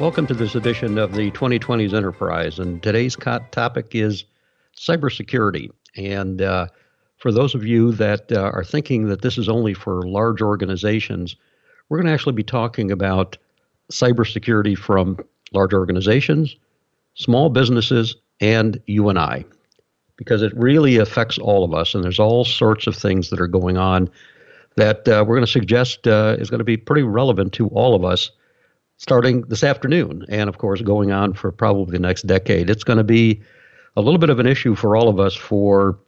Welcome to this edition of the 2020s Enterprise, and today's topic is cybersecurity. And uh, for those of you that uh, are thinking that this is only for large organizations, we're going to actually be talking about cybersecurity from large organizations, small businesses, and you and I, because it really affects all of us, and there's all sorts of things that are going on that uh, we're going to suggest uh, is going to be pretty relevant to all of us starting this afternoon, and of course, going on for probably the next decade. It's going to be a little bit of an issue for all of us for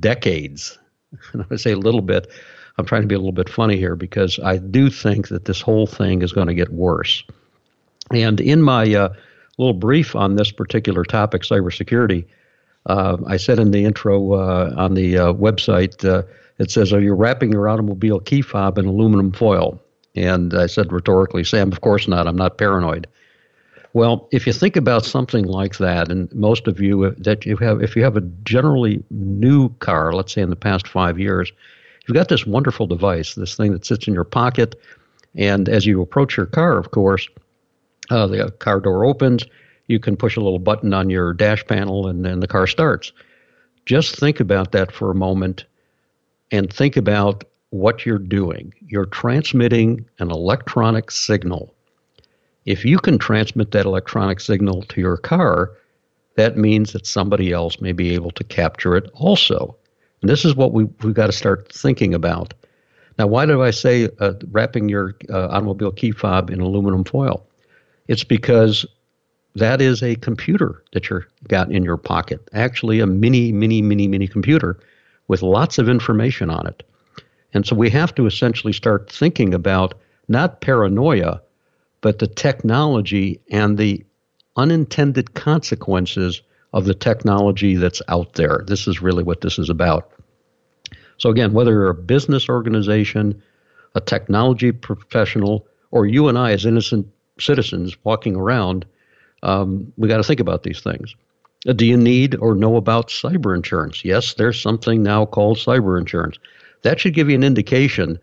decades. And I say a little bit. I'm trying to be a little bit funny here because I do think that this whole thing is going to get worse. And in my uh, little brief on this particular topic, cybersecurity, uh, I said in the intro uh, on the uh, website, uh, it says, Are you wrapping your automobile key fob in aluminum foil? And I said rhetorically, Sam, of course not. I'm not paranoid. Well, if you think about something like that, and most of you uh, that you have, if you have a generally new car, let's say in the past five years, you've got this wonderful device, this thing that sits in your pocket, and as you approach your car, of course, uh, the car door opens. You can push a little button on your dash panel, and then the car starts. Just think about that for a moment, and think about what you're doing. You're transmitting an electronic signal. If you can transmit that electronic signal to your car, that means that somebody else may be able to capture it also. And this is what we, we've got to start thinking about. Now, why do I say uh, wrapping your uh, automobile key fob in aluminum foil? It's because that is a computer that you've got in your pocket, actually, a mini, mini, mini, mini computer with lots of information on it. And so we have to essentially start thinking about not paranoia, but the technology and the unintended consequences of the technology that's out there. This is really what this is about. So, again, whether you're a business organization, a technology professional, or you and I as innocent citizens walking around, um, we got to think about these things. Do you need or know about cyber insurance? Yes, there's something now called cyber insurance that should give you an indication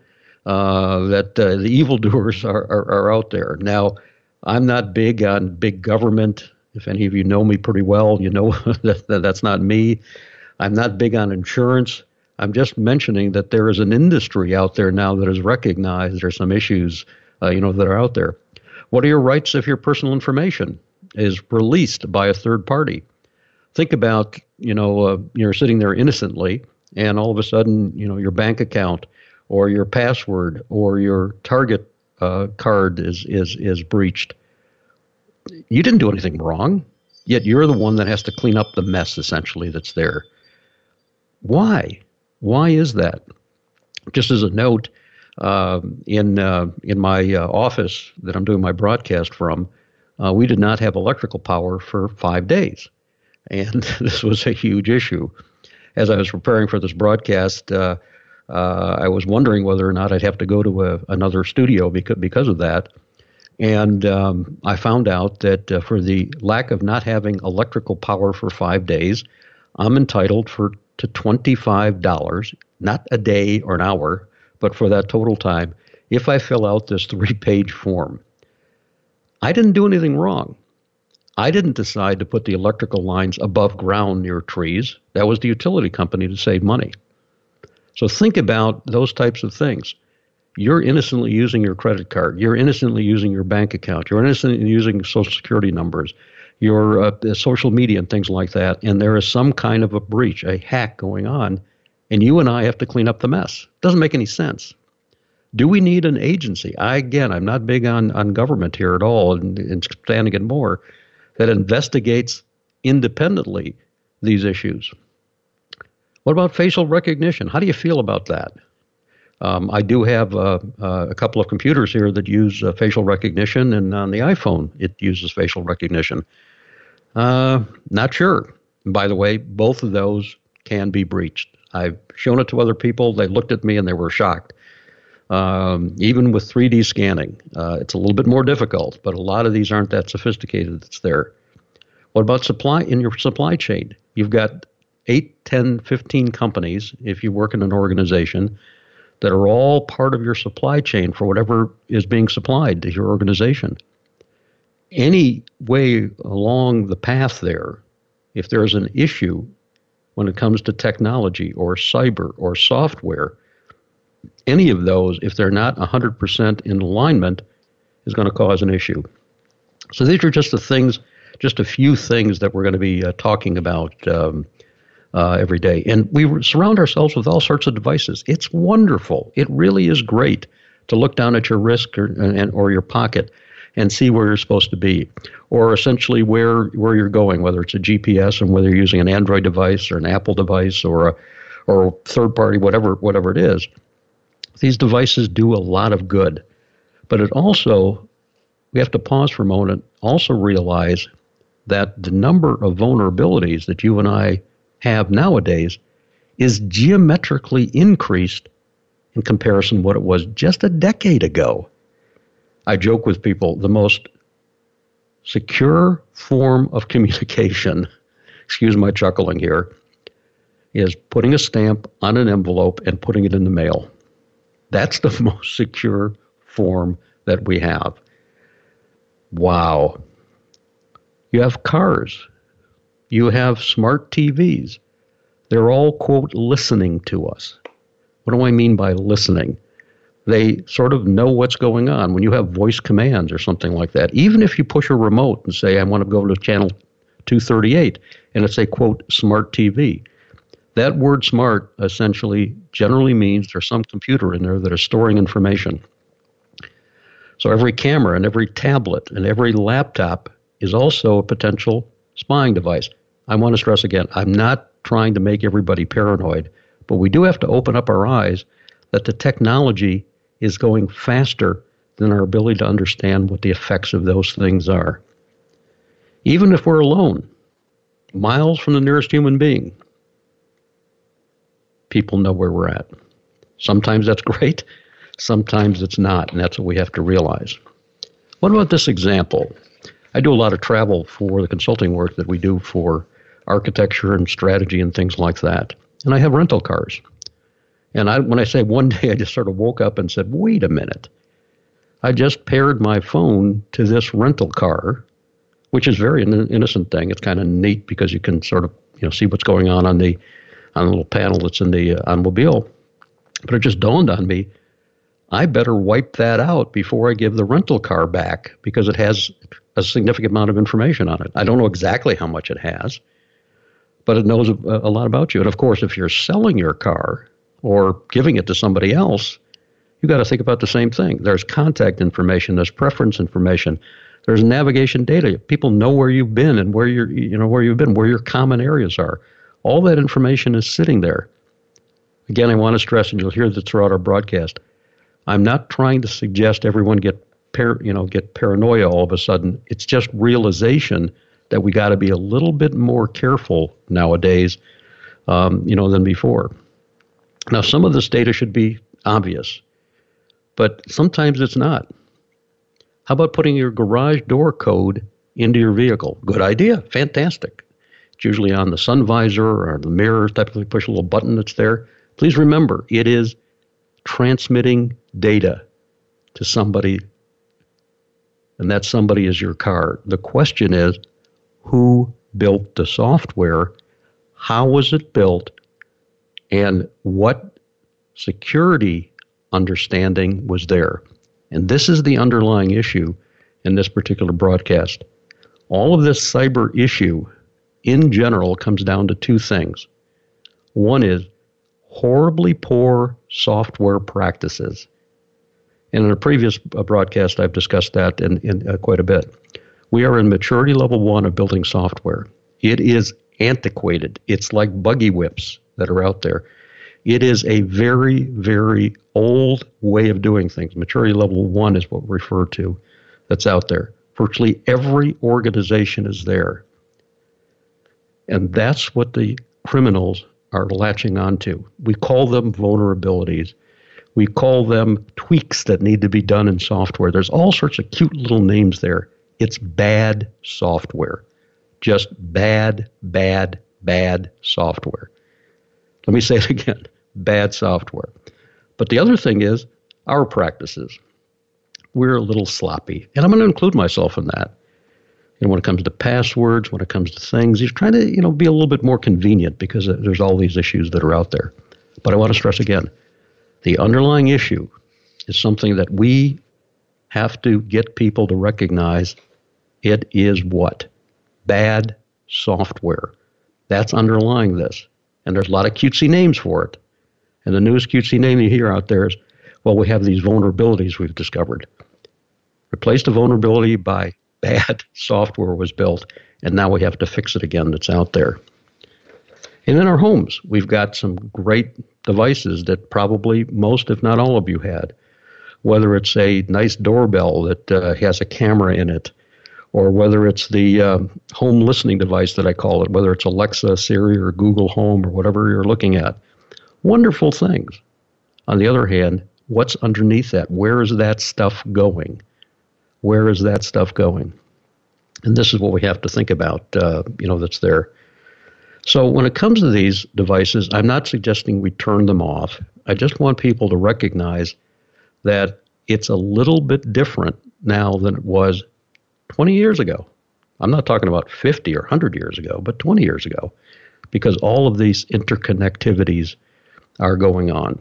uh, that uh, the evildoers are, are, are out there. Now, I'm not big on big government. If any of you know me pretty well, you know that, that that's not me. I'm not big on insurance. I'm just mentioning that there is an industry out there now that has recognized there's some issues, uh, you know, that are out there. What are your rights if your personal information is released by a third party? Think about, you know, uh, you're sitting there innocently and all of a sudden, you know, your bank account or your password or your Target uh, card is is is breached. You didn't do anything wrong, yet you're the one that has to clean up the mess essentially that's there. Why? Why is that? Just as a note, uh, in uh, in my uh, office that I'm doing my broadcast from, uh, we did not have electrical power for five days, and this was a huge issue as I was preparing for this broadcast, uh, uh, I was wondering whether or not I'd have to go to a, another studio because because of that. And um, I found out that uh, for the lack of not having electrical power for five days, I'm entitled for to twenty five dollars, not a day or an hour, but for that total time, if I fill out this three page form. I didn't do anything wrong. I didn't decide to put the electrical lines above ground near trees. That was the utility company to save money. So think about those types of things. You're innocently using your credit card. You're innocently using your bank account. You're innocently using social security numbers, your uh, social media, and things like that. And there is some kind of a breach, a hack going on, and you and I have to clean up the mess. It Doesn't make any sense. Do we need an agency? I again, I'm not big on on government here at all, and, and standing it more that investigates independently these issues. What about facial recognition? How do you feel about that? Um, I do have uh, uh, a couple of computers here that use uh, facial recognition, and on the iPhone, it uses facial recognition. Uh, not sure. By the way, both of those can be breached. I've shown it to other people. They looked at me and they were shocked. Um, even with 3D scanning, uh, it's a little bit more difficult, but a lot of these aren't that sophisticated. It's there. What about supply in your supply chain? You've got 8, 10, 15 companies, if you work in an organization, that are all part of your supply chain for whatever is being supplied to your organization. Any way along the path there, if there's an issue when it comes to technology or cyber or software, any of those, if they're not 100% in alignment, is going to cause an issue. So these are just the things, just a few things that we're going to be uh, talking about um, uh, every day. And we surround ourselves with all sorts of devices. It's wonderful. It really is great to look down at your wrist or, and, or your pocket and see where you're supposed to be, or essentially where where you're going, whether it's a GPS and whether you're using an Android device or an Apple device or a or third party, whatever whatever it is. These devices do a lot of good, but it also we have to pause for a moment. Also realize that the number of vulnerabilities that you and I have nowadays is geometrically increased in comparison to what it was just a decade ago. I joke with people the most secure form of communication, excuse my chuckling here, is putting a stamp on an envelope and putting it in the mail. That's the most secure form that we have. Wow. You have cars. You have smart TVs. They're all, quote, listening to us. What do I mean by listening? They sort of know what's going on. When you have voice commands or something like that, even if you push a remote and say, I want to go to channel 238, and it's a, quote, smart TV, that word smart essentially generally means there's some computer in there that is storing information. So every camera and every tablet and every laptop is also a potential spying device. I want to stress again, I'm not trying to make everybody paranoid, but we do have to open up our eyes that the technology is going faster than our ability to understand what the effects of those things are. Even if we're alone, miles from the nearest human being, people know where we're at. Sometimes that's great, sometimes it's not, and that's what we have to realize. What about this example? I do a lot of travel for the consulting work that we do for architecture and strategy and things like that. And I have rental cars. And I, when I say one day, I just sort of woke up and said, wait a minute. I just paired my phone to this rental car, which is very an innocent thing. It's kind of neat because you can sort of you know see what's going on on the on the little panel that's in the uh, automobile. But it just dawned on me, I better wipe that out before I give the rental car back because it has a significant amount of information on it. I don't know exactly how much it has, but it knows a, a lot about you. And of course, if you're selling your car or giving it to somebody else, you got to think about the same thing. There's contact information, there's preference information, there's navigation data. People know where you've been and where you're, you know, where you've been, where your common areas are. All that information is sitting there. Again, I want to stress, and you'll hear this throughout our broadcast. I'm not trying to suggest everyone get par- you know, get paranoia all of a sudden. It's just realization that we got to be a little bit more careful nowadays, um, you know, than before. Now, some of this data should be obvious, but sometimes it's not. How about putting your garage door code into your vehicle? Good idea. Fantastic. It's usually on the sun visor or the mirror. Typically, push a little button that's there. Please remember, it is transmitting data to somebody and that somebody is your car. The question is who built the software? How was it built? And what security understanding was there? And this is the underlying issue in this particular broadcast. All of this cyber issue in general comes down to two things. One is horribly poor software practices. And in a previous broadcast, I've discussed that in, in uh, quite a bit. We are in maturity level one of building software. It is antiquated. It's like buggy whips that are out there. It is a very, very old way of doing things. Maturity level one is what we refer to that's out there. Virtually every organization is there. And that's what the criminals are latching onto. We call them vulnerabilities. We call them tweaks that need to be done in software. There's all sorts of cute little names there. It's bad software. Just bad, bad, bad software. Let me say it again bad software. But the other thing is our practices. We're a little sloppy, and I'm going to include myself in that. And when it comes to passwords, when it comes to things, he's trying to you know be a little bit more convenient because uh, there's all these issues that are out there. But I want to stress again, the underlying issue is something that we have to get people to recognize. It is what bad software. That's underlying this, and there's a lot of cutesy names for it. And the newest cutesy name you hear out there is, well, we have these vulnerabilities we've discovered. Replace the vulnerability by bad software was built, and now we have to fix it again that's out there. And in our homes, we've got some great devices that probably most, if not all of you, had. Whether it's a nice doorbell that uh, has a camera in it, or whether it's the uh, home listening device that I call it, whether it's Alexa, Siri, or Google Home, or whatever you're looking at. Wonderful things. On the other hand, what's underneath that? Where is that stuff going? Where is that stuff going? And this is what we have to think about, uh, you know, that's there. So when it comes to these devices, I'm not suggesting we turn them off. I just want people to recognize that it's a little bit different now than it was 20 years ago. I'm not talking about 50 or 100 years ago, but 20 years ago, because all of these interconnectivities are going on.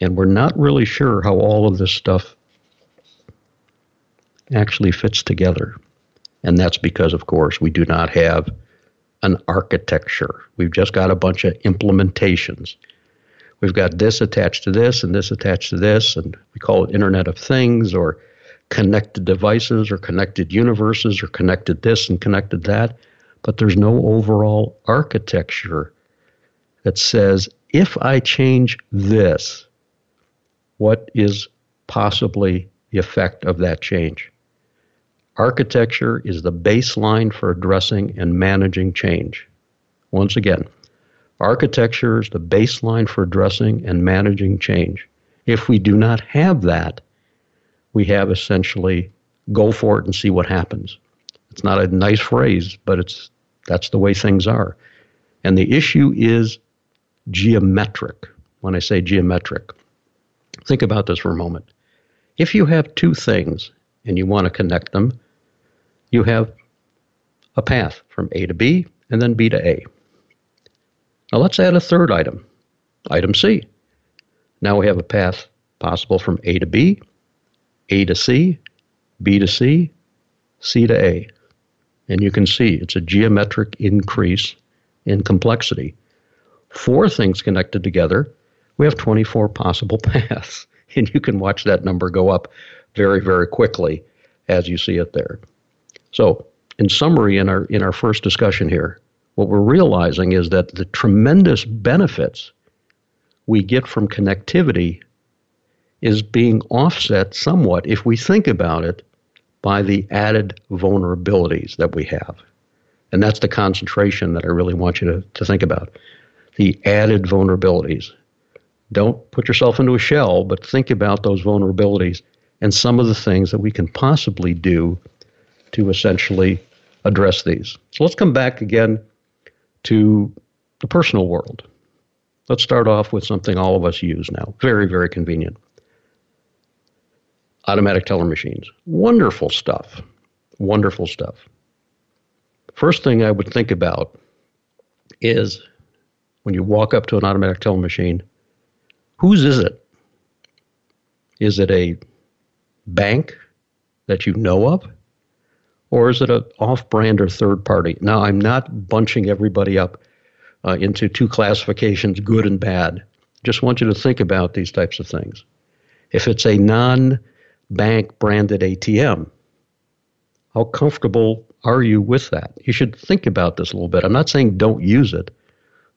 And we're not really sure how all of this stuff actually fits together. And that's because, of course, we do not have an architecture. We've just got a bunch of implementations. We've got this attached to this and this attached to this, and we call it Internet of Things or connected devices or connected universes or connected this and connected that. But there's no overall architecture that says if I change this, what is possibly the effect of that change? Architecture is the baseline for addressing and managing change. Once again, architecture is the baseline for addressing and managing change. If we do not have that, we have essentially go for it and see what happens. It's not a nice phrase, but it's that's the way things are. And the issue is geometric. When I say geometric, think about this for a moment. If you have two things and you want to connect them, you have a path from A to B and then B to A. Now let's add a third item, item C. Now we have a path possible from A to B, A to C, B to C, C to A. And you can see it's a geometric increase in complexity. Four things connected together, we have 24 possible paths. And you can watch that number go up very, very quickly as you see it there. So, in summary, in our in our first discussion here, what we're realizing is that the tremendous benefits we get from connectivity is being offset somewhat, if we think about it, by the added vulnerabilities that we have. And that's the concentration that I really want you to, to think about. The added vulnerabilities. Don't put yourself into a shell, but think about those vulnerabilities and some of the things that we can possibly do to essentially address these. So let's come back again to the personal world. Let's start off with something all of us use now. Very, very convenient. Automatic teller machines. Wonderful stuff. Wonderful stuff. First thing I would think about is when you walk up to an automatic teller machine, whose is it? Is it a bank that you know of? Or is it an off-brand or third party? Now, I'm not bunching everybody up uh, into two classifications, good and bad. Just want you to think about these types of things. If it's a non-bank branded ATM, how comfortable are you with that? You should think about this a little bit. I'm not saying don't use it,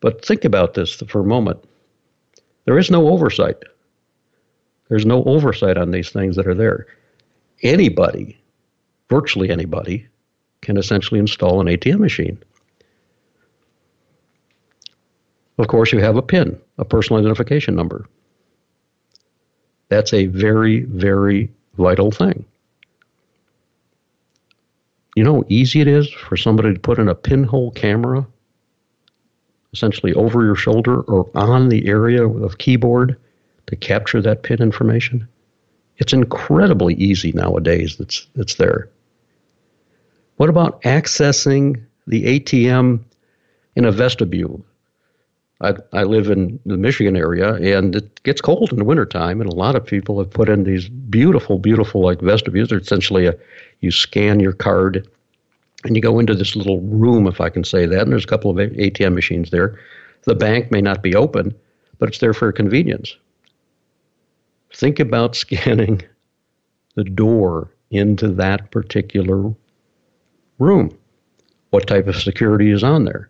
but think about this for a moment. There is no oversight. There's no oversight on these things that are there. Anybody virtually anybody can essentially install an ATM machine. Of course, you have a PIN, a personal identification number. That's a very, very vital thing. You know how easy it is for somebody to put in a pinhole camera essentially over your shoulder or on the area of keyboard to capture that PIN information? It's incredibly easy nowadays that's, that's there. What about accessing the ATM in a vestibule? I, I live in the Michigan area, and it gets cold in the wintertime, and a lot of people have put in these beautiful, beautiful like vestibules. They're essentially a you scan your card, and you go into this little room, if I can say that, and there's a couple of ATM machines there. The bank may not be open, but it's there for convenience. Think about scanning the door into that particular room. What type of security is on there?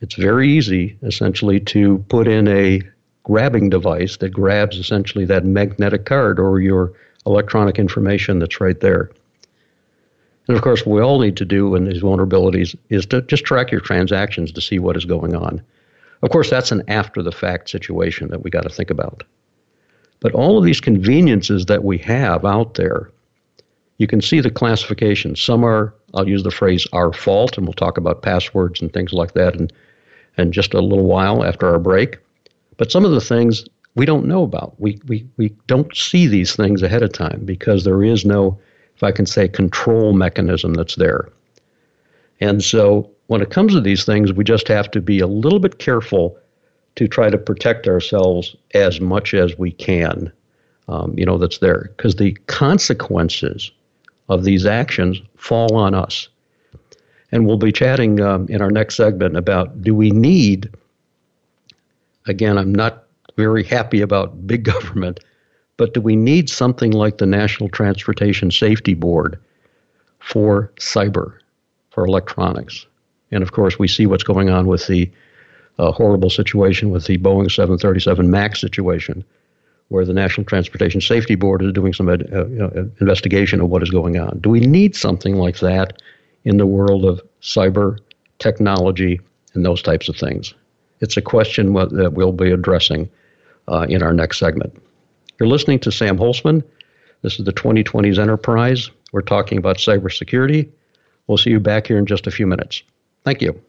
It's very easy, essentially, to put in a grabbing device that grabs essentially that magnetic card or your electronic information that's right there. And of course, what we all need to do in these vulnerabilities is to just track your transactions to see what is going on. Of course, that's an after the fact situation that we got to think about. But all of these conveniences that we have out there, you can see the classification. Some are, I'll use the phrase our fault, and we'll talk about passwords and things like that in, in just a little while after our break. But some of the things we don't know about. We, we, we don't see these things ahead of time because there is no, if I can say, control mechanism that's there. And so when it comes to these things, we just have to be a little bit careful to try to protect ourselves as much as we can. Um, you know, that's there because the consequences of these actions fall on us. And we'll be chatting um, in our next segment about do we need, again, I'm not very happy about big government, but do we need something like the National Transportation Safety Board for cyber, for electronics? And of course, we see what's going on with the uh, horrible situation with the Boeing 737 MAX situation, where the National Transportation Safety Board is doing some uh, uh, investigation of what is going on. Do we need something like that in the world of cyber technology and those types of things? It's a question that we'll be addressing uh, in our next segment. You're listening to Sam Holcman. This is the 2020s Enterprise. We're talking about cybersecurity. We'll see you back here in just a few minutes. Thank you.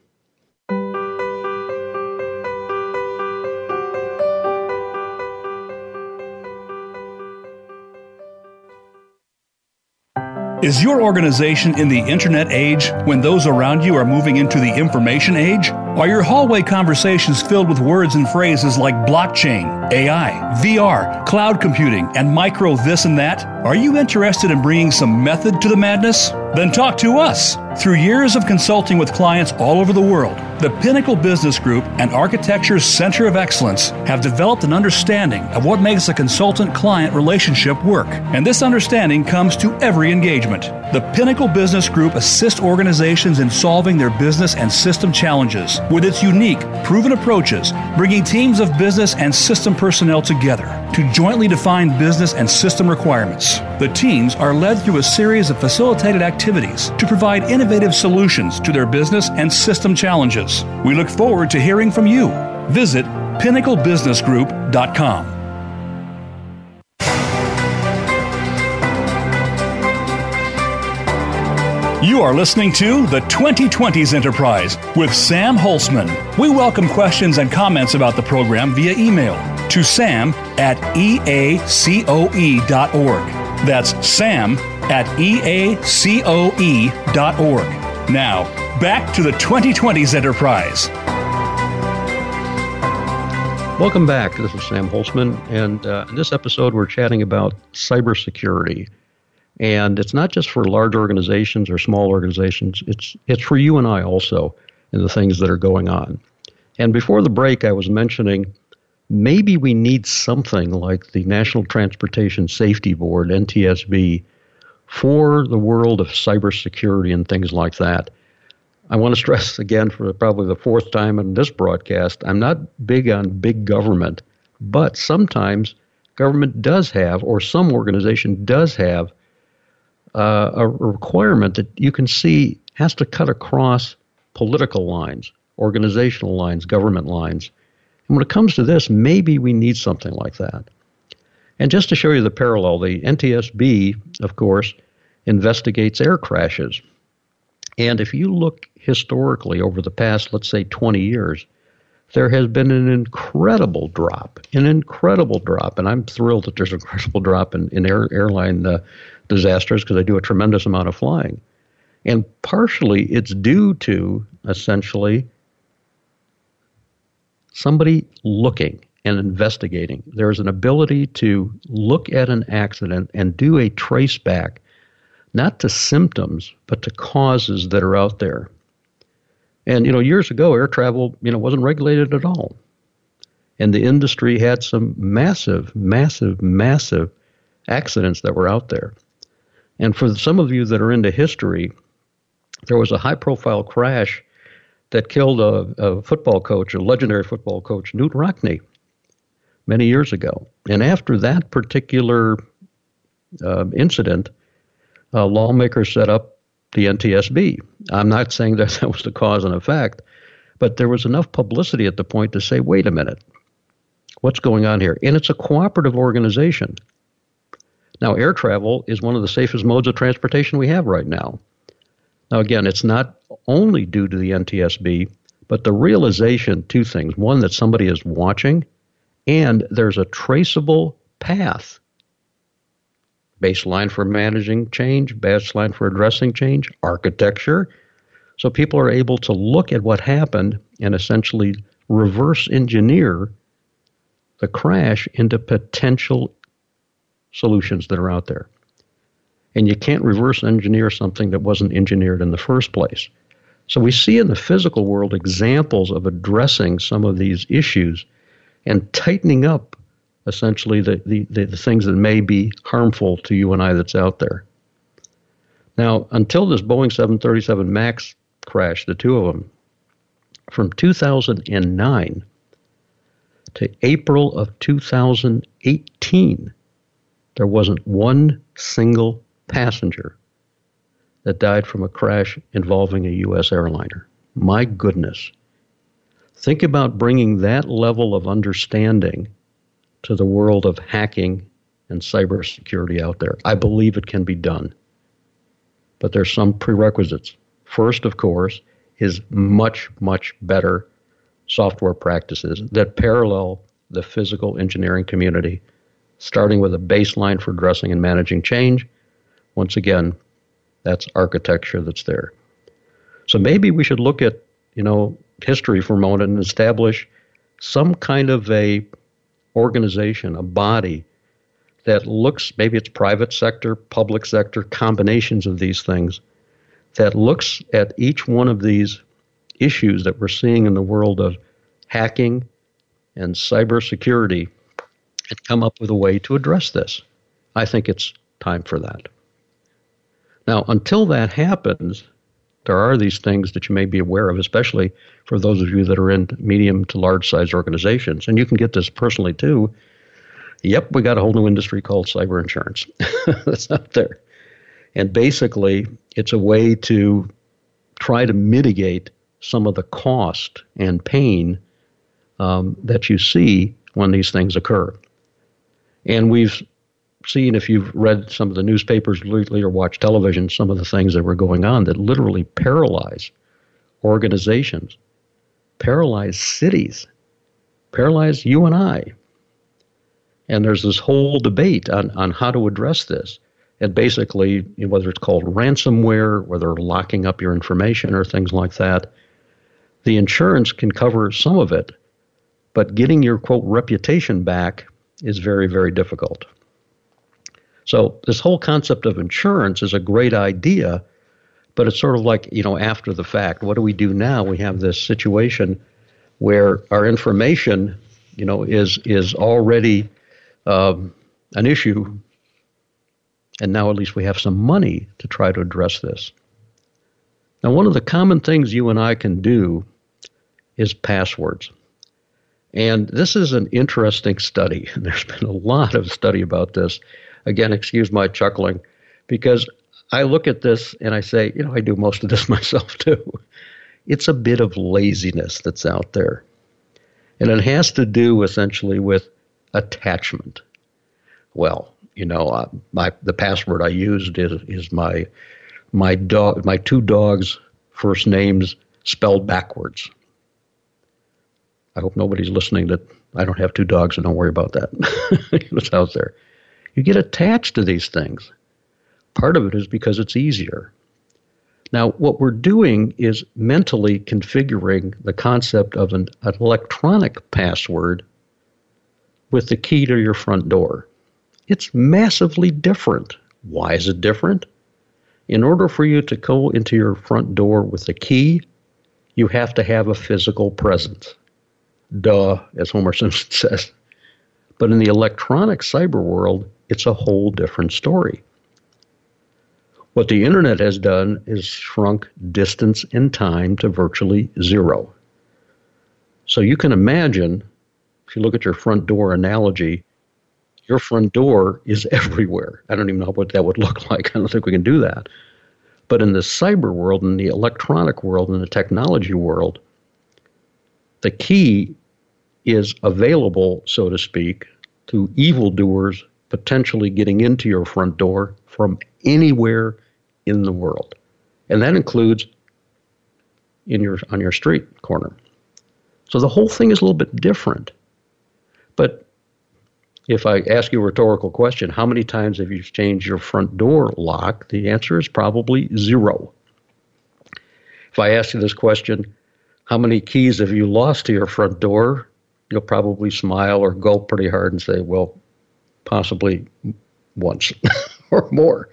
Is your organization in the internet age when those around you are moving into the information age? Are your hallway conversations filled with words and phrases like blockchain, AI, VR, cloud computing, and micro this and that? Are you interested in bringing some method to the madness? Then talk to us. Through years of consulting with clients all over the world, the Pinnacle Business Group and Architecture's Center of Excellence have developed an understanding of what makes a consultant client relationship work. And this understanding comes to every engagement. The Pinnacle Business Group assists organizations in solving their business and system challenges with its unique, proven approaches, bringing teams of business and system personnel together to jointly define business and system requirements. The teams are led through a series of facilitated activities to provide innovative solutions to their business and system challenges. We look forward to hearing from you. Visit pinnaclebusinessgroup.com. You are listening to the 2020s Enterprise with Sam Holcman. We welcome questions and comments about the program via email to sam at eacoe.org. That's sam at eacoe.org. Now, back to the 2020s Enterprise. Welcome back. This is Sam Holcman, and uh, in this episode, we're chatting about cybersecurity. And it's not just for large organizations or small organizations, it's, it's for you and I also in the things that are going on. And before the break, I was mentioning maybe we need something like the National Transportation Safety Board, NTSB, for the world of cybersecurity and things like that. I want to stress again for probably the fourth time in this broadcast I'm not big on big government, but sometimes government does have, or some organization does have, uh, a requirement that you can see has to cut across political lines organizational lines, government lines. And when it comes to this, maybe we need something like that. And just to show you the parallel, the NTSB, of course, investigates air crashes. And if you look historically over the past, let's say, 20 years, there has been an incredible drop, an incredible drop. And I'm thrilled that there's an incredible drop in, in air, airline uh, disasters because I do a tremendous amount of flying. And partially it's due to essentially somebody looking and investigating. There's an ability to look at an accident and do a trace back, not to symptoms, but to causes that are out there. And you know, years ago, air travel, you know, wasn't regulated at all, and the industry had some massive, massive, massive accidents that were out there. And for some of you that are into history, there was a high-profile crash that killed a, a football coach, a legendary football coach, Knute Rockne, many years ago. And after that particular uh, incident, uh, lawmakers set up the NTSB. I'm not saying that that was the cause and effect, but there was enough publicity at the point to say, wait a minute, what's going on here? And it's a cooperative organization. Now, air travel is one of the safest modes of transportation we have right now. Now, again, it's not only due to the NTSB, but the realization two things. One, that somebody is watching, and there's a traceable path baseline for managing change, baseline for addressing change, architecture. So people are able to look at what happened and essentially reverse engineer the crash into potential solutions that are out there. And you can't reverse engineer something that wasn't engineered in the first place. So we see in the physical world examples of addressing some of these issues and tightening up essentially the, the, the, things that may be harmful to you and I that's out there. Now, until this Boeing 737 MAX crash, the two of them, from 2009 to April of 2018, there wasn't one single passenger that died from a crash involving a U.S. airliner. My goodness. Think about bringing that level of understanding to the world of hacking and cybersecurity out there. I believe it can be done. But there's some prerequisites. First, of course, is much, much better software practices that parallel the physical engineering community, starting with a baseline for addressing and managing change. Once again, that's architecture that's there. So maybe we should look at, you know, history for a moment and establish some kind of a organization, a body that looks, maybe it's private sector, public sector, combinations of these things, that looks at each one of these issues that we're seeing in the world of hacking and cybersecurity and come up with a way to address this. I think it's time for that. Now, until that happens, there are these things that you may be aware of, especially for those of you that are in medium to large size organizations. And you can get this personally too. Yep, we got a whole new industry called cyber insurance that's out there. And basically, it's a way to try to mitigate some of the cost and pain um, that you see when these things occur. And we've seen, if you've read some of the newspapers lately or watched television, some of the things that were going on that literally paralyze organizations, paralyze cities, paralyze you and I. And there's this whole debate on, on how to address this. And basically, whether it's called ransomware, whether locking up your information or things like that, the insurance can cover some of it, but getting your quote reputation back is very, very difficult. So this whole concept of insurance is a great idea, but it's sort of like, you know, after the fact. What do we do now? We have this situation where our information, you know, is is already um, an issue, and now at least we have some money to try to address this. Now, one of the common things you and I can do is passwords. And this is an interesting study. There's been a lot of study about this. Again, excuse my chuckling, because I look at this and I say, you know, I do most of this myself too. It's a bit of laziness that's out there. And it has to do essentially with attachment. Well, you know, uh, my the password I used is is my my dog my two dogs' first names spelled backwards. I hope nobody's listening that I don't have two dogs, and don't worry about that. it's out there. You get attached to these things. Part of it is because it's easier. Now, what we're doing is mentally configuring the concept of an, electronic password with the key to your front door. It's massively different. Why is it different? In order for you to go into your front door with a key, you have to have a physical presence. Duh, as Homer Simpson says. But in the electronic cyber world, it's a whole different story. What the internet has done is shrunk distance and time to virtually zero. So you can imagine, if you look at your front door analogy, your front door is everywhere. I don't even know what that would look like. I don't think we can do that. But in the cyber world, in the electronic world, in the technology world, the key is available, so to speak, to evildoers potentially getting into your front door from anywhere in the world. And that includes in your on your street corner. So the whole thing is a little bit different. But if I ask you a rhetorical question, how many times have you changed your front door lock? The answer is probably zero. If I ask you this question, how many keys have you lost to your front door? You'll probably smile or gulp pretty hard and say, well, possibly once or more.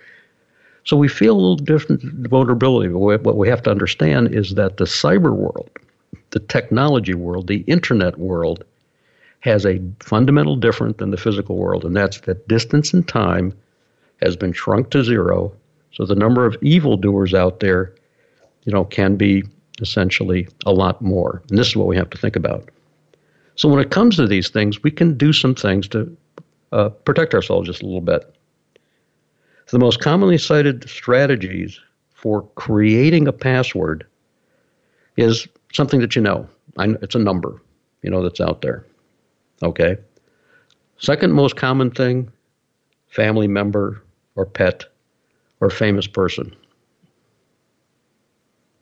So we feel a little different vulnerability. But what we have to understand is that the cyber world, the technology world, the internet world has a fundamental different than the physical world, and that's that distance and time has been shrunk to zero. So the number of evildoers out there, you know, can be essentially a lot more. And this is what we have to think about. So when it comes to these things, we can do some things to uh, protect ourselves just a little bit. The most commonly cited strategies for creating a password is something that you know. It's a number, you know, that's out there. Okay. Second most common thing family member or pet or famous person.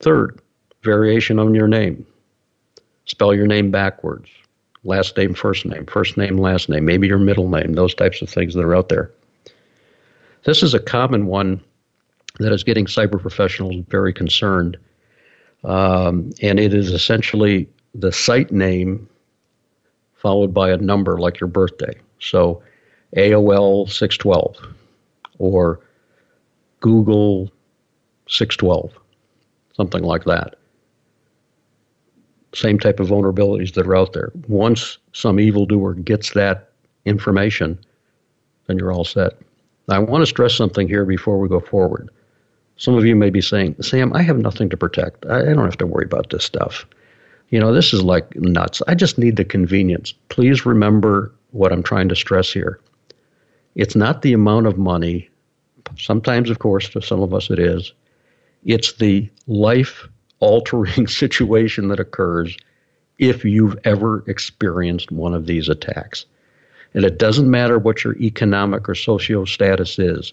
Third, variation on your name. Spell your name backwards. Last name, first name, first name, last name, maybe your middle name, those types of things that are out there. This is a common one that is getting cyber professionals very concerned. Um, and it is essentially the site name followed by a number like your birthday. So AOL 612 or Google 612, something like that. Same type of vulnerabilities that are out there. Once some evildoer gets that information, then you're all set. Now, I want to stress something here before we go forward. Some of you may be saying, Sam, I have nothing to protect. I don't have to worry about this stuff. You know, this is like nuts. I just need the convenience. Please remember what I'm trying to stress here. It's not the amount of money. Sometimes, of course, to some of us it is. It's the life altering situation that occurs if you've ever experienced one of these attacks. And it doesn't matter what your economic or socio status is.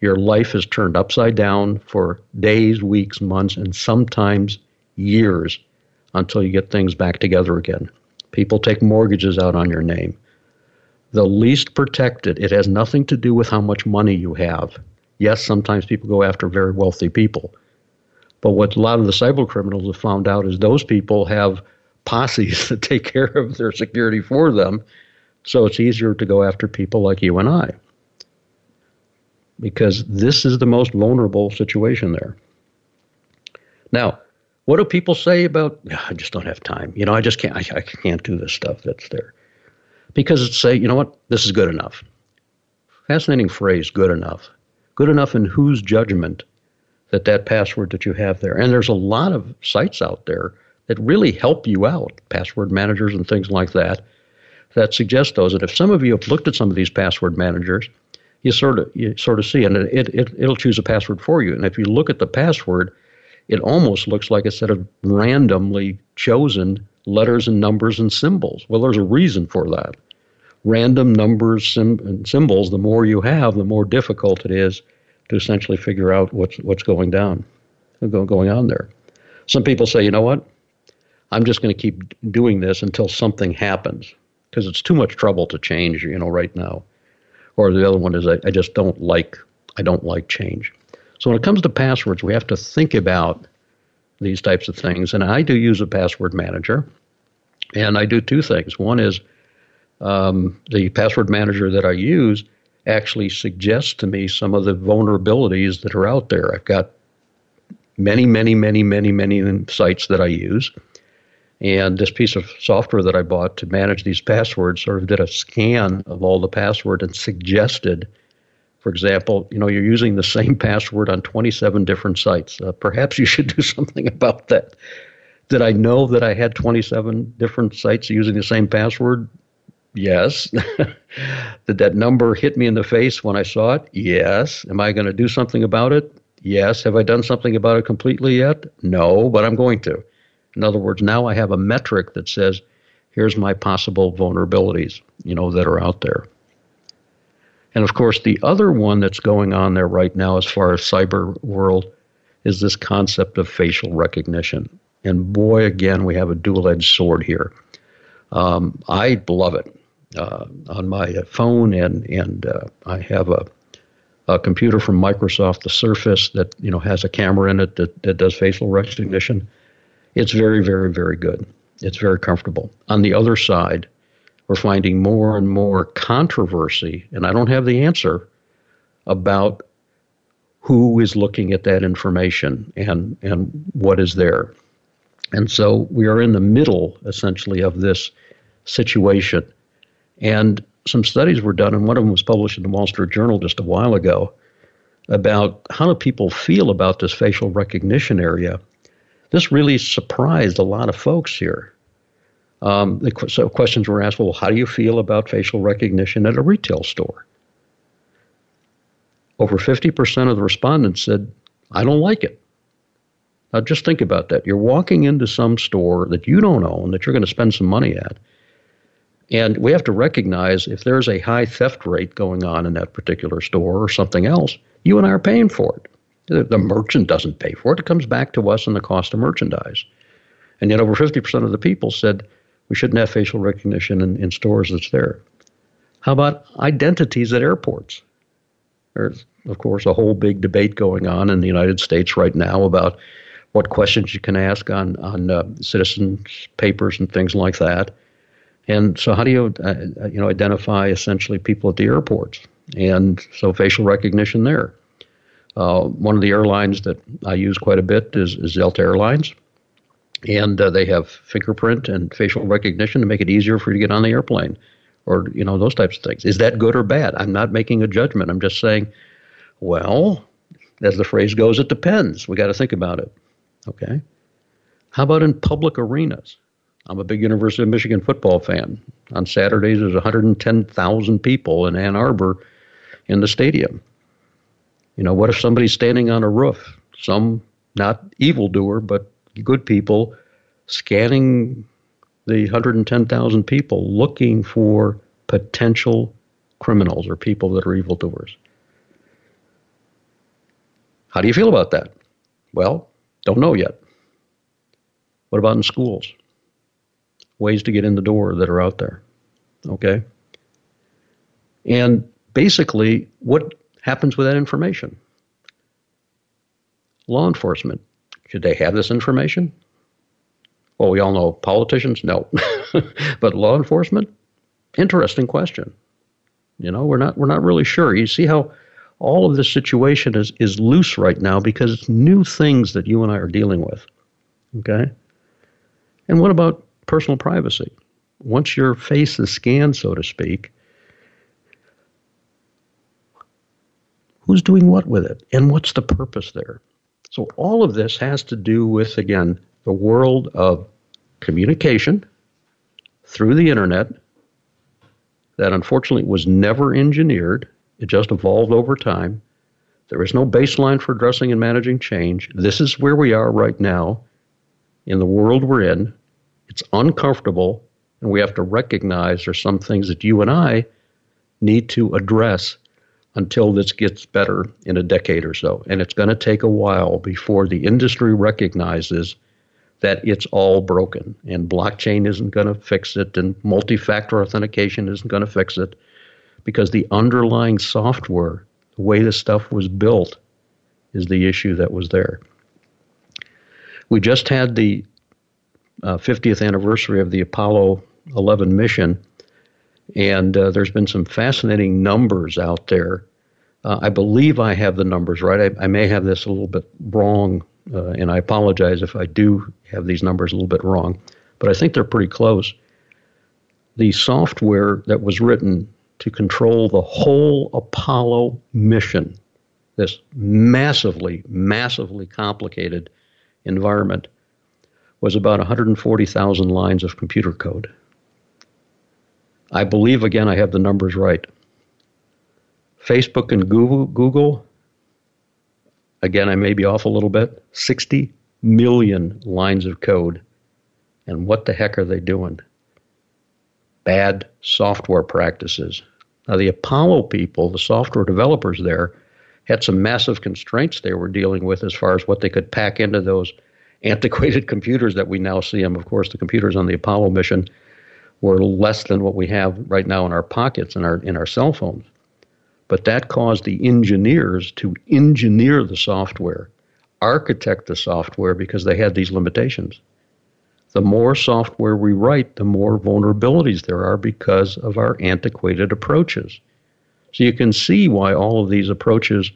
Your life is turned upside down for days, weeks, months, and sometimes years until you get things back together again. People take mortgages out on your name. The least protected, it has nothing to do with how much money you have. Yes, sometimes people go after very wealthy people. But what a lot of the cyber criminals have found out is those people have posses that take care of their security for them so it's easier to go after people like you and I. Because this is the most vulnerable situation there. Now, what do people say about, I just don't have time. You know, I just can't, I, I can't do this stuff that's there. Because it's say, you know what, this is good enough. Fascinating phrase, good enough. Good enough in whose judgment that that password that you have there. And there's a lot of sites out there that really help you out, password managers and things like that, that suggest those. And if some of you have looked at some of these password managers, you sort of you sort of see, and it, it it'll choose a password for you. And if you look at the password, it almost looks like a set of randomly chosen letters and numbers and symbols. Well, there's a reason for that. Random numbers sim- and symbols, the more you have, the more difficult it is to essentially figure out what's what's going down, going on there. Some people say, you know what? I'm just going to keep doing this until something happens because it's too much trouble to change, you know, right now. Or the other one is I, I just don't like I don't like change. So when it comes to passwords, we have to think about these types of things. And I do use a password manager, and I do two things. One is um, the password manager that I use actually suggests to me some of the vulnerabilities that are out there. I've got many, many, many, many, many sites that I use. And this piece of software that I bought to manage these passwords sort of did a scan of all the password and suggested for example, you know, you're using the same password on 27 different sites. Uh, perhaps you should do something about that. Did I know that I had 27 different sites using the same password? Yes. Did that number hit me in the face when I saw it? Yes. Am I going to do something about it? Yes. Have I done something about it completely yet? No, but I'm going to. In other words, now I have a metric that says, here's my possible vulnerabilities, you know, that are out there. And of course, the other one that's going on there right now, as far as cyber world, is this concept of facial recognition. And boy, again, we have a dual edged sword here. Um, I love it uh, on my phone, and and uh, I have a, a computer from Microsoft, the Surface, that you know has a camera in it that, that does facial recognition. It's very, very, very good. It's very comfortable. On the other side, we're finding more and more controversy, and I don't have the answer about who is looking at that information and, and what is there. And so we are in the middle, essentially, of this situation. And some studies were done, and one of them was published in the Wall Street Journal just a while ago about how do people feel about this facial recognition area. This really surprised a lot of folks here. Um, so questions were asked, well, how do you feel about facial recognition at a retail store? Over 50% of the respondents said, I don't like it. Now, just think about that. You're walking into some store that you don't own, that you're going to spend some money at. And we have to recognize if there's a high theft rate going on in that particular store or something else, you and I are paying for it. The, merchant doesn't pay for it. It comes back to us in the cost of merchandise. And yet, over 50% of the people said we shouldn't have facial recognition in, in stores that's there. How about identities at airports? There's, of course, a whole big debate going on in the United States right now about what questions you can ask on on uh, citizens' papers and things like that. And so, how do you uh, uh, you know identify essentially people at the airports? And so, facial recognition there. Uh, one of the airlines that I use quite a bit is, is Delta Airlines. And uh, they have fingerprint and facial recognition to make it easier for you to get on the airplane or you know those types of things. Is that good or bad? I'm not making a judgment. I'm just saying well as the phrase goes it depends. We got to think about it. Okay. How about in public arenas i'm a big university of michigan football fan on saturdays there's 110000 people in ann arbor in the stadium you know what if somebody's standing on a roof some not evildoer but good people scanning the 110,000 people looking for potential criminals or people that are evildoers. How do you feel about that? Well, don't know yet. What about in schools? Ways to get in the door that are out there. Okay? And basically, what happens with that information? Law enforcement should they have this information? Well, we all know politicians, no. but law enforcement, interesting question. You know, we're not we're not really sure. You see how all of this situation is is loose right now because it's new things that you and I are dealing with. Okay? And what about personal privacy? Once your face is scanned, so to speak, who's doing what with it? And what's the purpose there? So all of this has to do with, again, the world of communication through the internet that unfortunately was never engineered. It just evolved over time There is no baseline for addressing and managing change. This is where we are right now in the world we're in. It's uncomfortable, and we have to recognize there's some things that you and I need to address until this gets better in a decade or so. And it's going to take a while before the industry recognizes that it's all broken and blockchain isn't going to fix it and multi factor authentication isn't going to fix it because the underlying software, the way this stuff was built, is the issue that was there. We just had the uh, 50th anniversary of the Apollo 11 mission, and uh, there's been some fascinating numbers out there. Uh, I believe I have the numbers right. I, I may have this a little bit wrong, uh, and I apologize if I do have these numbers a little bit wrong, but I think they're pretty close. The software that was written to control the whole Apollo mission, this massively, massively complicated environment, was about 140,000 lines of computer code. I believe, again, I have the numbers right. Facebook and Google, Google, again, I may be off a little bit, 60 million lines of code. And what the heck are they doing? Bad software practices. Now, the Apollo people, the software developers there, had some massive constraints they were dealing with as far as what they could pack into those antiquated computers that we now see them. Of course, the computers on the Apollo mission were less than what we have right now in our pockets and our in our cell phones. But that caused the engineers to engineer the software, architect the software because they had these limitations. The more software we write, the more vulnerabilities there are because of our antiquated approaches. So you can see why all of these approaches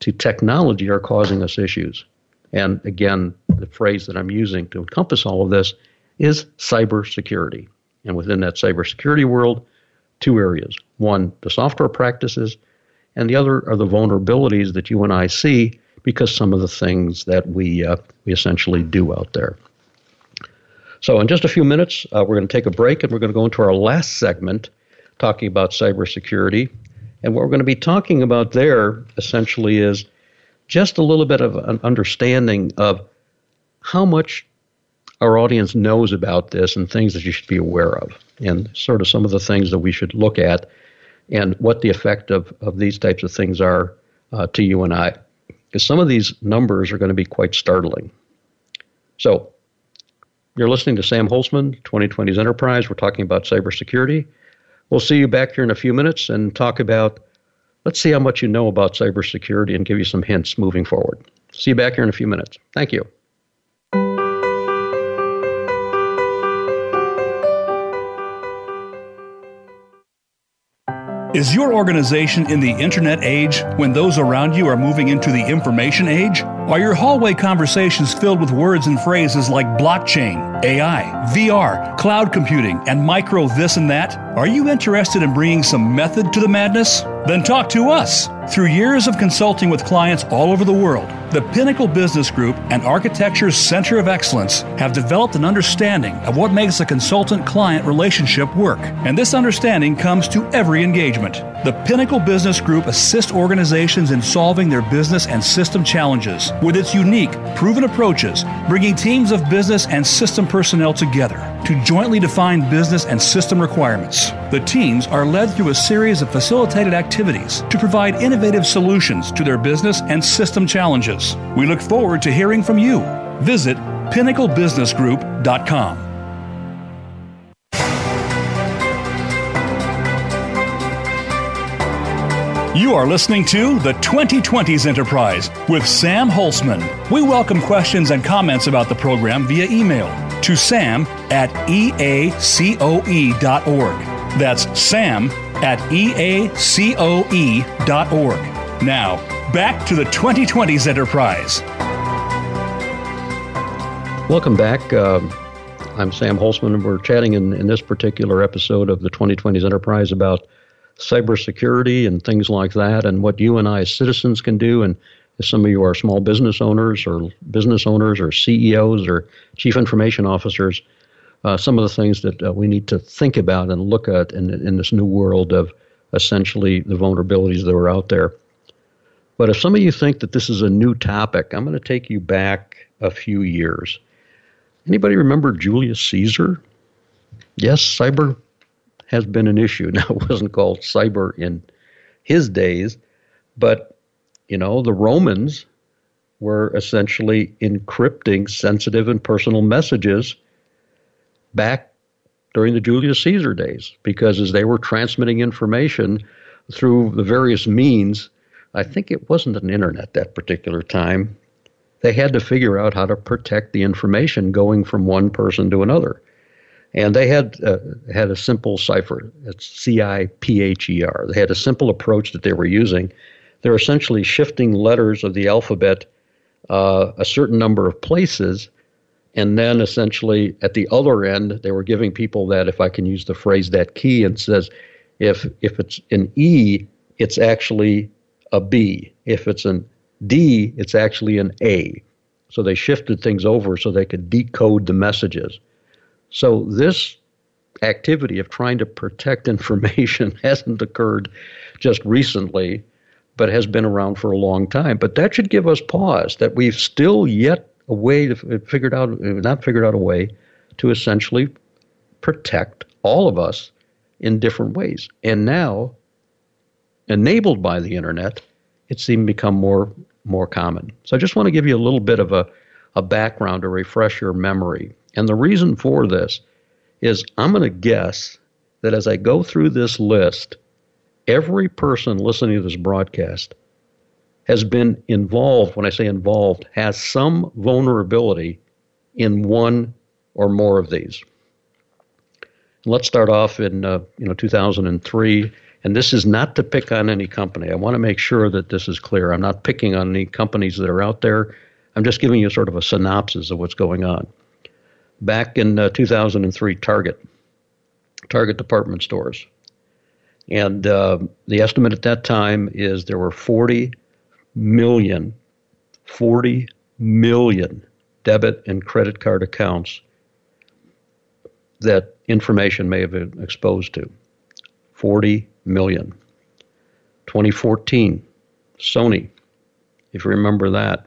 to technology are causing us issues. And again, the phrase that I'm using to encompass all of this is cybersecurity. And within that cybersecurity world, two areas. One, the software practices, and the other are the vulnerabilities that you and I see because some of the things that we, uh, we essentially do out there. So, in just a few minutes, uh, we're going to take a break and we're going to go into our last segment talking about cybersecurity. And what we're going to be talking about there essentially is just a little bit of an understanding of how much our audience knows about this and things that you should be aware of, and sort of some of the things that we should look at, and what the effect of, of these types of things are uh, to you and I. Because some of these numbers are going to be quite startling. So, you're listening to Sam Holcman, 2020's Enterprise. We're talking about cybersecurity. We'll see you back here in a few minutes and talk about, let's see how much you know about cybersecurity and give you some hints moving forward. See you back here in a few minutes. Thank you. Is your organization in the internet age when those around you are moving into the information age? Are your hallway conversations filled with words and phrases like blockchain, AI, VR, cloud computing, and micro this and that? Are you interested in bringing some method to the madness? Then talk to us. Through years of consulting with clients all over the world, the Pinnacle Business Group and Architecture's Center of Excellence have developed an understanding of what makes a consultant client relationship work. And this understanding comes to every engagement. The Pinnacle Business Group assists organizations in solving their business and system challenges with its unique, proven approaches, bringing teams of business and system personnel together to jointly define business and system requirements. The teams are led through a series of facilitated activities to provide innovative solutions to their business and system challenges. We look forward to hearing from you. Visit pinnaclebusinessgroup.com. You are listening to the 2020s Enterprise with Sam Holcman. We welcome questions and comments about the program via email to sam at eacoe.org. That's sam at eacoe.org. Now, back to the 2020s Enterprise. Welcome back. Uh, I'm Sam Holcman, and we're chatting in, in this particular episode of the 2020s Enterprise about cybersecurity and things like that, and what you and I as citizens can do. And if some of you are small business owners or business owners or CEOs or chief information officers, uh, some of the things that uh, we need to think about and look at in, in this new world of essentially the vulnerabilities that are out there. But if some of you think that this is a new topic, I'm going to take you back a few years. Anybody remember Julius Caesar? Yes, cyber has been an issue. Now, it wasn't called cyber in his days, but, you know, the Romans were essentially encrypting sensitive and personal messages back during the Julius Caesar days because as they were transmitting information through the various means, I think it wasn't an internet that particular time, they had to figure out how to protect the information going from one person to another. And they had uh, had a simple cipher. It's C I P H E R. They had a simple approach that they were using. They're essentially shifting letters of the alphabet uh, a certain number of places, and then essentially at the other end, they were giving people that, if I can use the phrase, that key, and says, if if it's an E, it's actually a B. If it's an D, it's actually an A. So they shifted things over so they could decode the messages. So this activity of trying to protect information hasn't occurred just recently, but has been around for a long time. But that should give us pause that we've still yet a way to figured out not figured out a way to essentially protect all of us in different ways. And now, enabled by the internet, it seemed to become more more common. So I just want to give you a little bit of a, a background to refresh your memory. And the reason for this is I'm going to guess that as I go through this list, every person listening to this broadcast has been involved. When I say involved, has some vulnerability in one or more of these. Let's start off in uh, you know 2003 and this is not to pick on any company. I want to make sure that this is clear. I'm not picking on any companies that are out there. I'm just giving you sort of a synopsis of what's going on. Back in uh, 2003, Target, Target department stores. And uh, the estimate at that time is there were 40 million, 40 million debit and credit card accounts that information may have been exposed to. 40 million. 2014, Sony, if you remember that.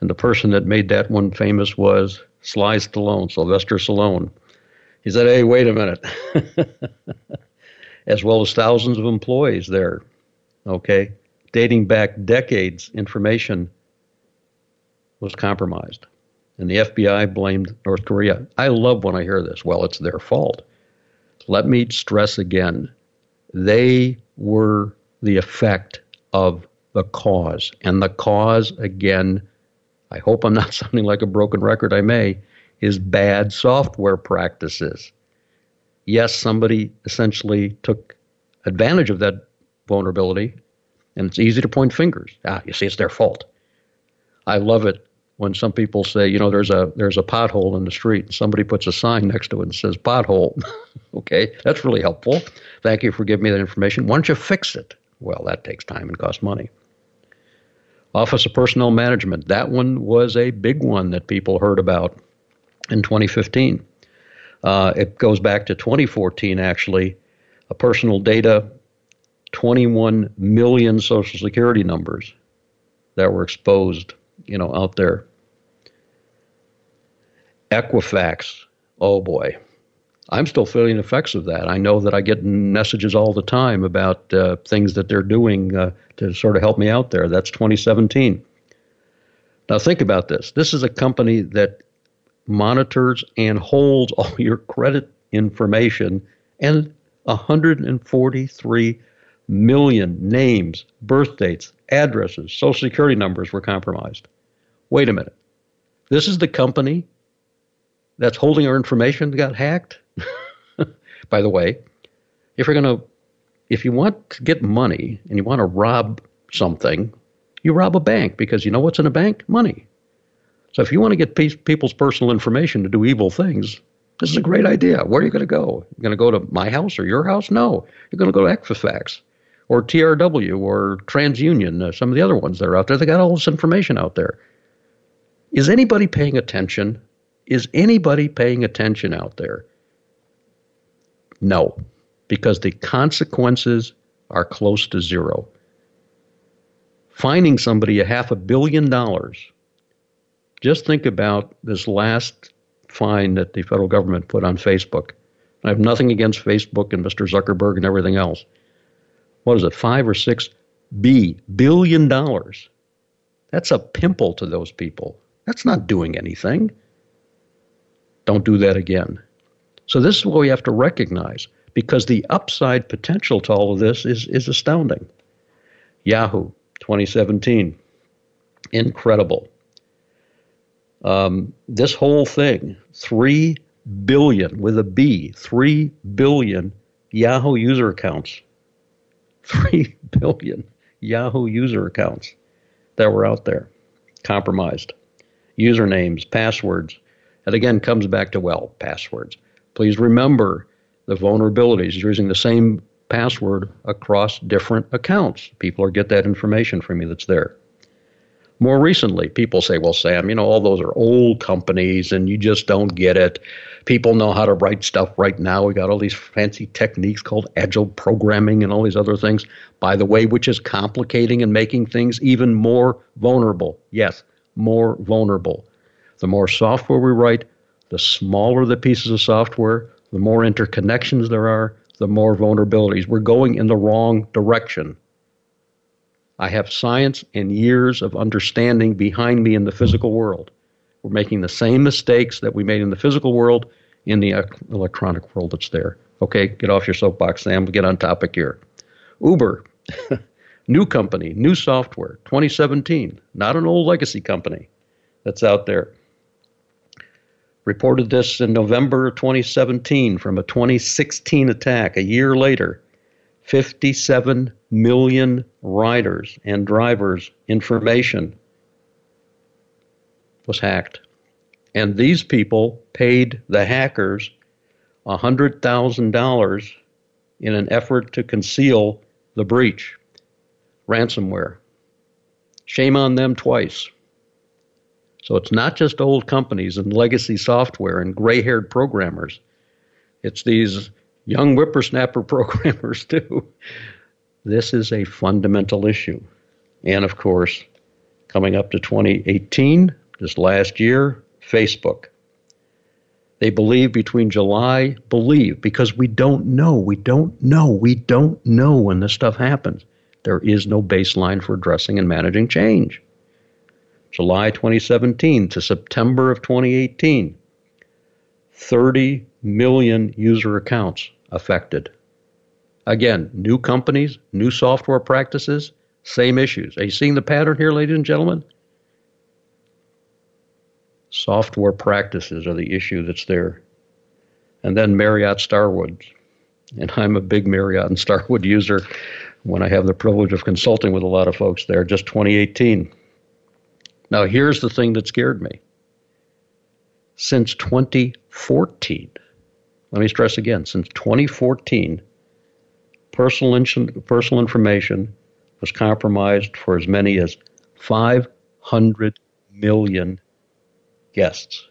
And the person that made that one famous was Sly Stallone, Sylvester Stallone. He said, hey, wait a minute. as well as thousands of employees there. Okay? Dating back decades, information was compromised. And the FBI blamed North Korea. I love when I hear this. Well, it's their fault. Let me stress again they were the effect of the cause. And the cause, again, I hope I'm not sounding like a broken record, I may, is bad software practices. Yes, somebody essentially took advantage of that vulnerability, and it's easy to point fingers. Ah, you see, it's their fault. I love it when some people say, you know, there's a there's a pothole in the street, and somebody puts a sign next to it and says pothole. okay, that's really helpful. Thank you for giving me that information. Why don't you fix it? Well, that takes time and costs money. Office of Personnel Management. That one was a big one that people heard about in 2015. Uh, it goes back to 2014, actually. A personal data, 21 million Social Security numbers that were exposed you know, out there. Equifax, oh boy. I'm still feeling the effects of that. I know that I get messages all the time about uh, things that they're doing uh, to sort of help me out there. That's 2017. Now, think about this. This is a company that monitors and holds all your credit information and 143 million names, birth dates, addresses, social security numbers were compromised. Wait a minute. This is the company that's holding our information that got hacked? By the way, if you're going to if you want to get money and you want to rob something, you rob a bank because you know what's in a bank? Money. So if you want to get people's personal information to do evil things, this is a great idea. Where are you going to go? You're going to go to my house or your house? No. You're going to go to Equifax or TRW or TransUnion, uh, some of the other ones that are out there. They got all this information out there. Is anybody paying attention? Is anybody paying attention out there? No, because the consequences are close to zero. Finding somebody a half a billion dollars. Just think about this last fine that the federal government put on Facebook. I have nothing against Facebook and Mr. Zuckerberg and everything else. What is it, five or six B billion dollars? That's a pimple to those people. That's not doing anything. Don't do that again. So this is what we have to recognize because the upside potential to all of this is, is astounding. Yahoo, 2017. Incredible. Um, this whole thing, 3 billion with a B, 3 billion Yahoo user accounts. 3 billion Yahoo user accounts that were out there, compromised. Usernames, passwords. And again, comes back to, well, passwords. Please remember the vulnerabilities using the same password across different accounts. People are get that information from you that's there. More recently, people say, well, Sam, you know, all those are old companies and you just don't get it. People know how to write stuff right now. We got all these fancy techniques called agile programming and all these other things, by the way, which is complicating and making things even more vulnerable. Yes, more vulnerable. The more software we write, the smaller the pieces of software, the more interconnections there are, the more vulnerabilities. We're going in the wrong direction. I have science and years of understanding behind me in the physical world. We're making the same mistakes that we made in the physical world in the electronic world that's there. Okay, get off your soapbox, Sam. Get on topic here. Uber, new company, new software, 2017, not an old legacy company that's out there. Reported this in November 2017 from a 2016 attack. A year later, 57 million riders and drivers' information was hacked. And these people paid the hackers $100,000 in an effort to conceal the breach. Ransomware. Shame on them twice. So it's not just old companies and legacy software and gray haired programmers. It's these young whippersnapper programmers, too. This is a fundamental issue. And of course, coming up to 2018, this last year, Facebook. They believe between July, believe, because we don't know. We don't know. We don't know when this stuff happens. There is no baseline for addressing and managing change. July 2017 to September of 2018, 30 million user accounts affected. Again, new companies, new software practices, same issues. Are you seeing the pattern here, ladies and gentlemen? Software practices are the issue that's there. And then Marriott Starwood. And I'm a big Marriott and Starwood user when I have the privilege of consulting with a lot of folks there, just 2018. Now, here's the thing that scared me. Since 2014, let me stress again, since 2014, personal, in- personal information was compromised for as many as 500 million guests.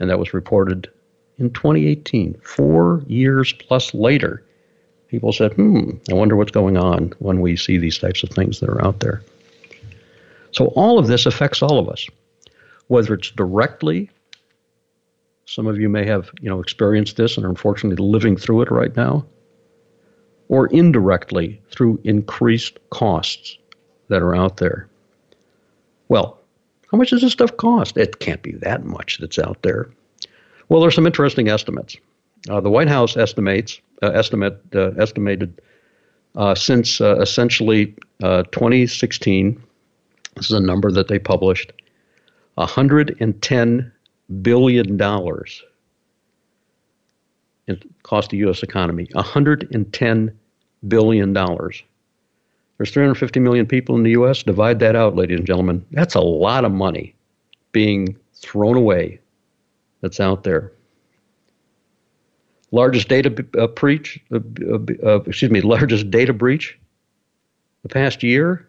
And that was reported in 2018, four years plus later. People said, hmm, I wonder what's going on when we see these types of things that are out there. So all of this affects all of us, whether it's directly. Some of you may have, you know, experienced this and are unfortunately living through it right now, or indirectly through increased costs that are out there. Well, how much does this stuff cost? It can't be that much that's out there. Well, there's some interesting estimates. Uh, the White House estimates uh, estimate uh, estimated uh, since uh, essentially uh, 2016 this is a number that they published. $110 billion dollars it cost the U.S. economy. $110 billion. There's 350 million people in the U.S. Divide that out, ladies and gentlemen. That's a lot of money being thrown away that's out there. Largest data uh, breach, uh, uh, excuse me, largest data breach the past year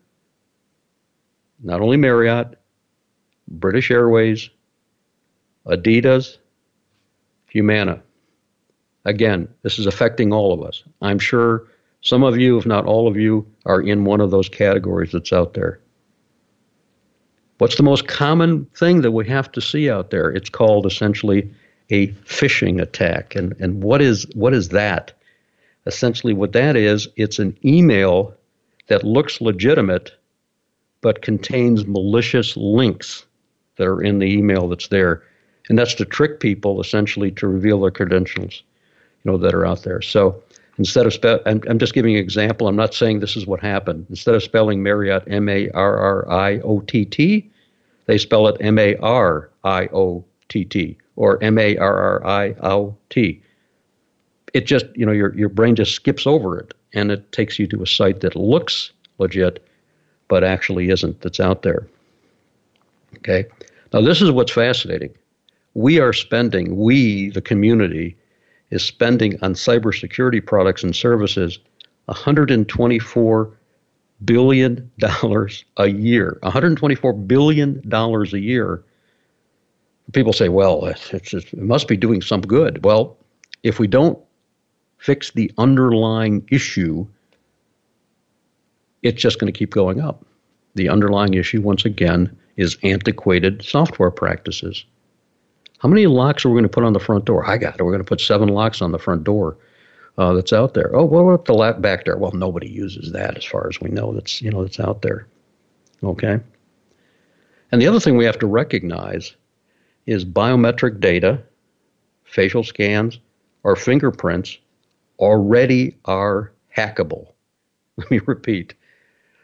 not only Marriott, British Airways, Adidas, Humana. Again, this is affecting all of us. I'm sure Some of you, if not all of you, are in one of those categories that's out there. What's the most common thing that we have to see out there? It's called essentially a phishing attack. And, and what is what is that? Essentially what that is, it's an email that looks legitimate but contains malicious links that are in the email that's there. And that's to trick people essentially to reveal their credentials, you know, that are out there. So instead of spell, I'm, I'm just giving an example. I'm not saying this is what happened. Instead of spelling Marriott M A R R I O T T, they spell it M A R I O T T or M A R R I O T. It just, you know, your, your brain just skips over it and it takes you to a site that looks legit but actually isn't that's out there. Okay? Now, this is what's fascinating. We are spending, we, the community, is spending on cybersecurity products and services $124 billion a year. $124 billion a year. People say, well, it's, it must be doing some good. Well, if we don't fix the underlying issue, it's just going to keep going up. The underlying issue, once again, is antiquated software practices. How many locks are we going to put on the front door? I got it. We're going to put seven locks on the front door uh, that's out there. Oh, what about the lock back there? Well, nobody uses that as far as we know. That's you know that's out there. Okay. And the other thing we have to recognize is biometric data, facial scans, or fingerprints already are hackable. Let me repeat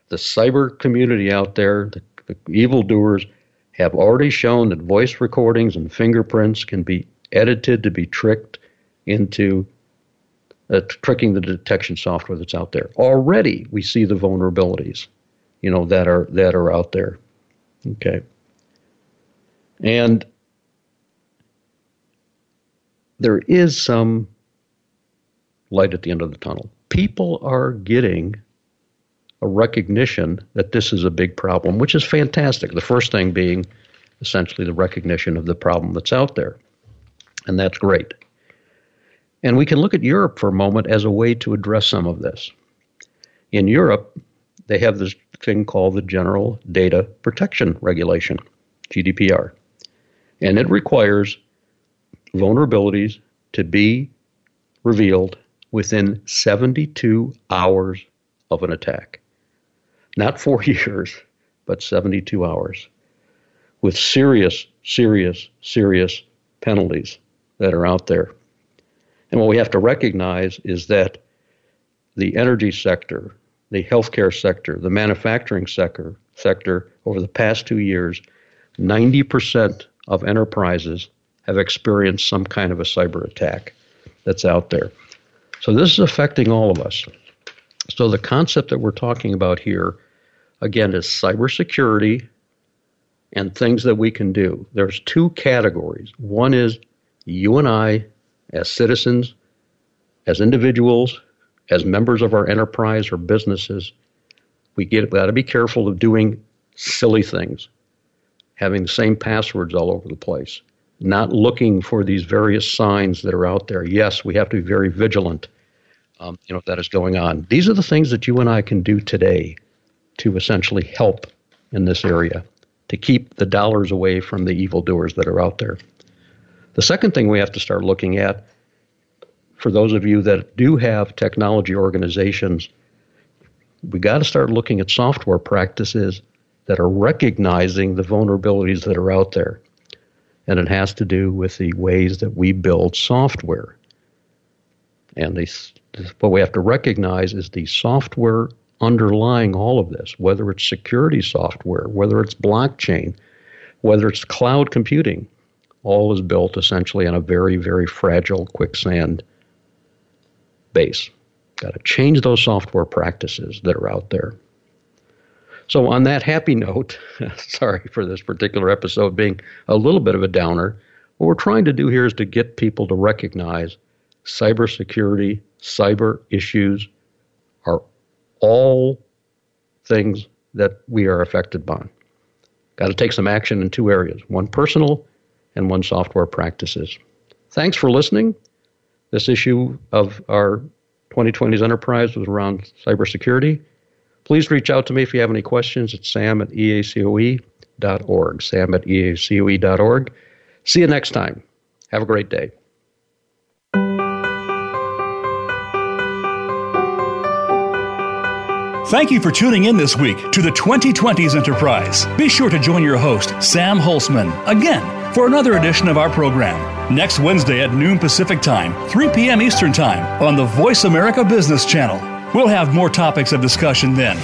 the cyber community out there, the, the evildoers, have already shown that voice recordings and fingerprints can be edited to be tricked into uh, tricking the detection software that's out there. Already, we see the vulnerabilities, you know, that are that are out there. Okay, and there is some light at the end of the tunnel. People are getting a recognition that this is a big problem, which is fantastic. The first thing being essentially the recognition of the problem that's out there. And that's great. And we can look at Europe for a moment as a way to address some of this. In Europe, they have this thing called the General Data Protection Regulation, GDPR. And it requires vulnerabilities to be revealed within 72 hours of an attack. Not four years, but 72 hours with serious, serious, serious penalties that are out there. And what we have to recognize is that the energy sector, the healthcare sector, the manufacturing sector, sector over the past two years, 90% of enterprises have experienced some kind of a cyber attack that's out there. So this is affecting all of us. So the concept that we're talking about here, again, is cybersecurity and things that we can do. There's two categories. One is you and I, as citizens, as individuals, as members of our enterprise or businesses, we get we got to be careful of doing silly things, having the same passwords all over the place, not looking for these various signs that are out there. Yes, we have to be very vigilant um, you know, that is going on. These are the things that you and I can do today to essentially help in this area, to keep the dollars away from the evildoers that are out there. The second thing we have to start looking at, for those of you that do have technology organizations, we got to start looking at software practices that are recognizing the vulnerabilities that are out there. And it has to do with the ways that we build software. And these what we have to recognize is the software underlying all of this, whether it's security software, whether it's blockchain, whether it's cloud computing, all is built essentially on a very, very fragile quicksand base. Got to change those software practices that are out there. So, on that happy note, sorry for this particular episode being a little bit of a downer, what we're trying to do here is to get people to recognize cybersecurity cyber issues are all things that we are affected by. Got to take some action in two areas one personal and one software practices. Thanks for listening. This issue of our 2020's Enterprise was around cybersecurity. Please reach out to me if you have any questions at sam at eacoe.org. Sam at eacoe.org. See you next time. Have a great day. Thank you for tuning in this week to the 2020s Enterprise. Be sure to join your host, Sam Holcman, again for another edition of our program next Wednesday at noon Pacific Time, 3 p.m. Eastern Time on the Voice America Business Channel. We'll have more topics of discussion then.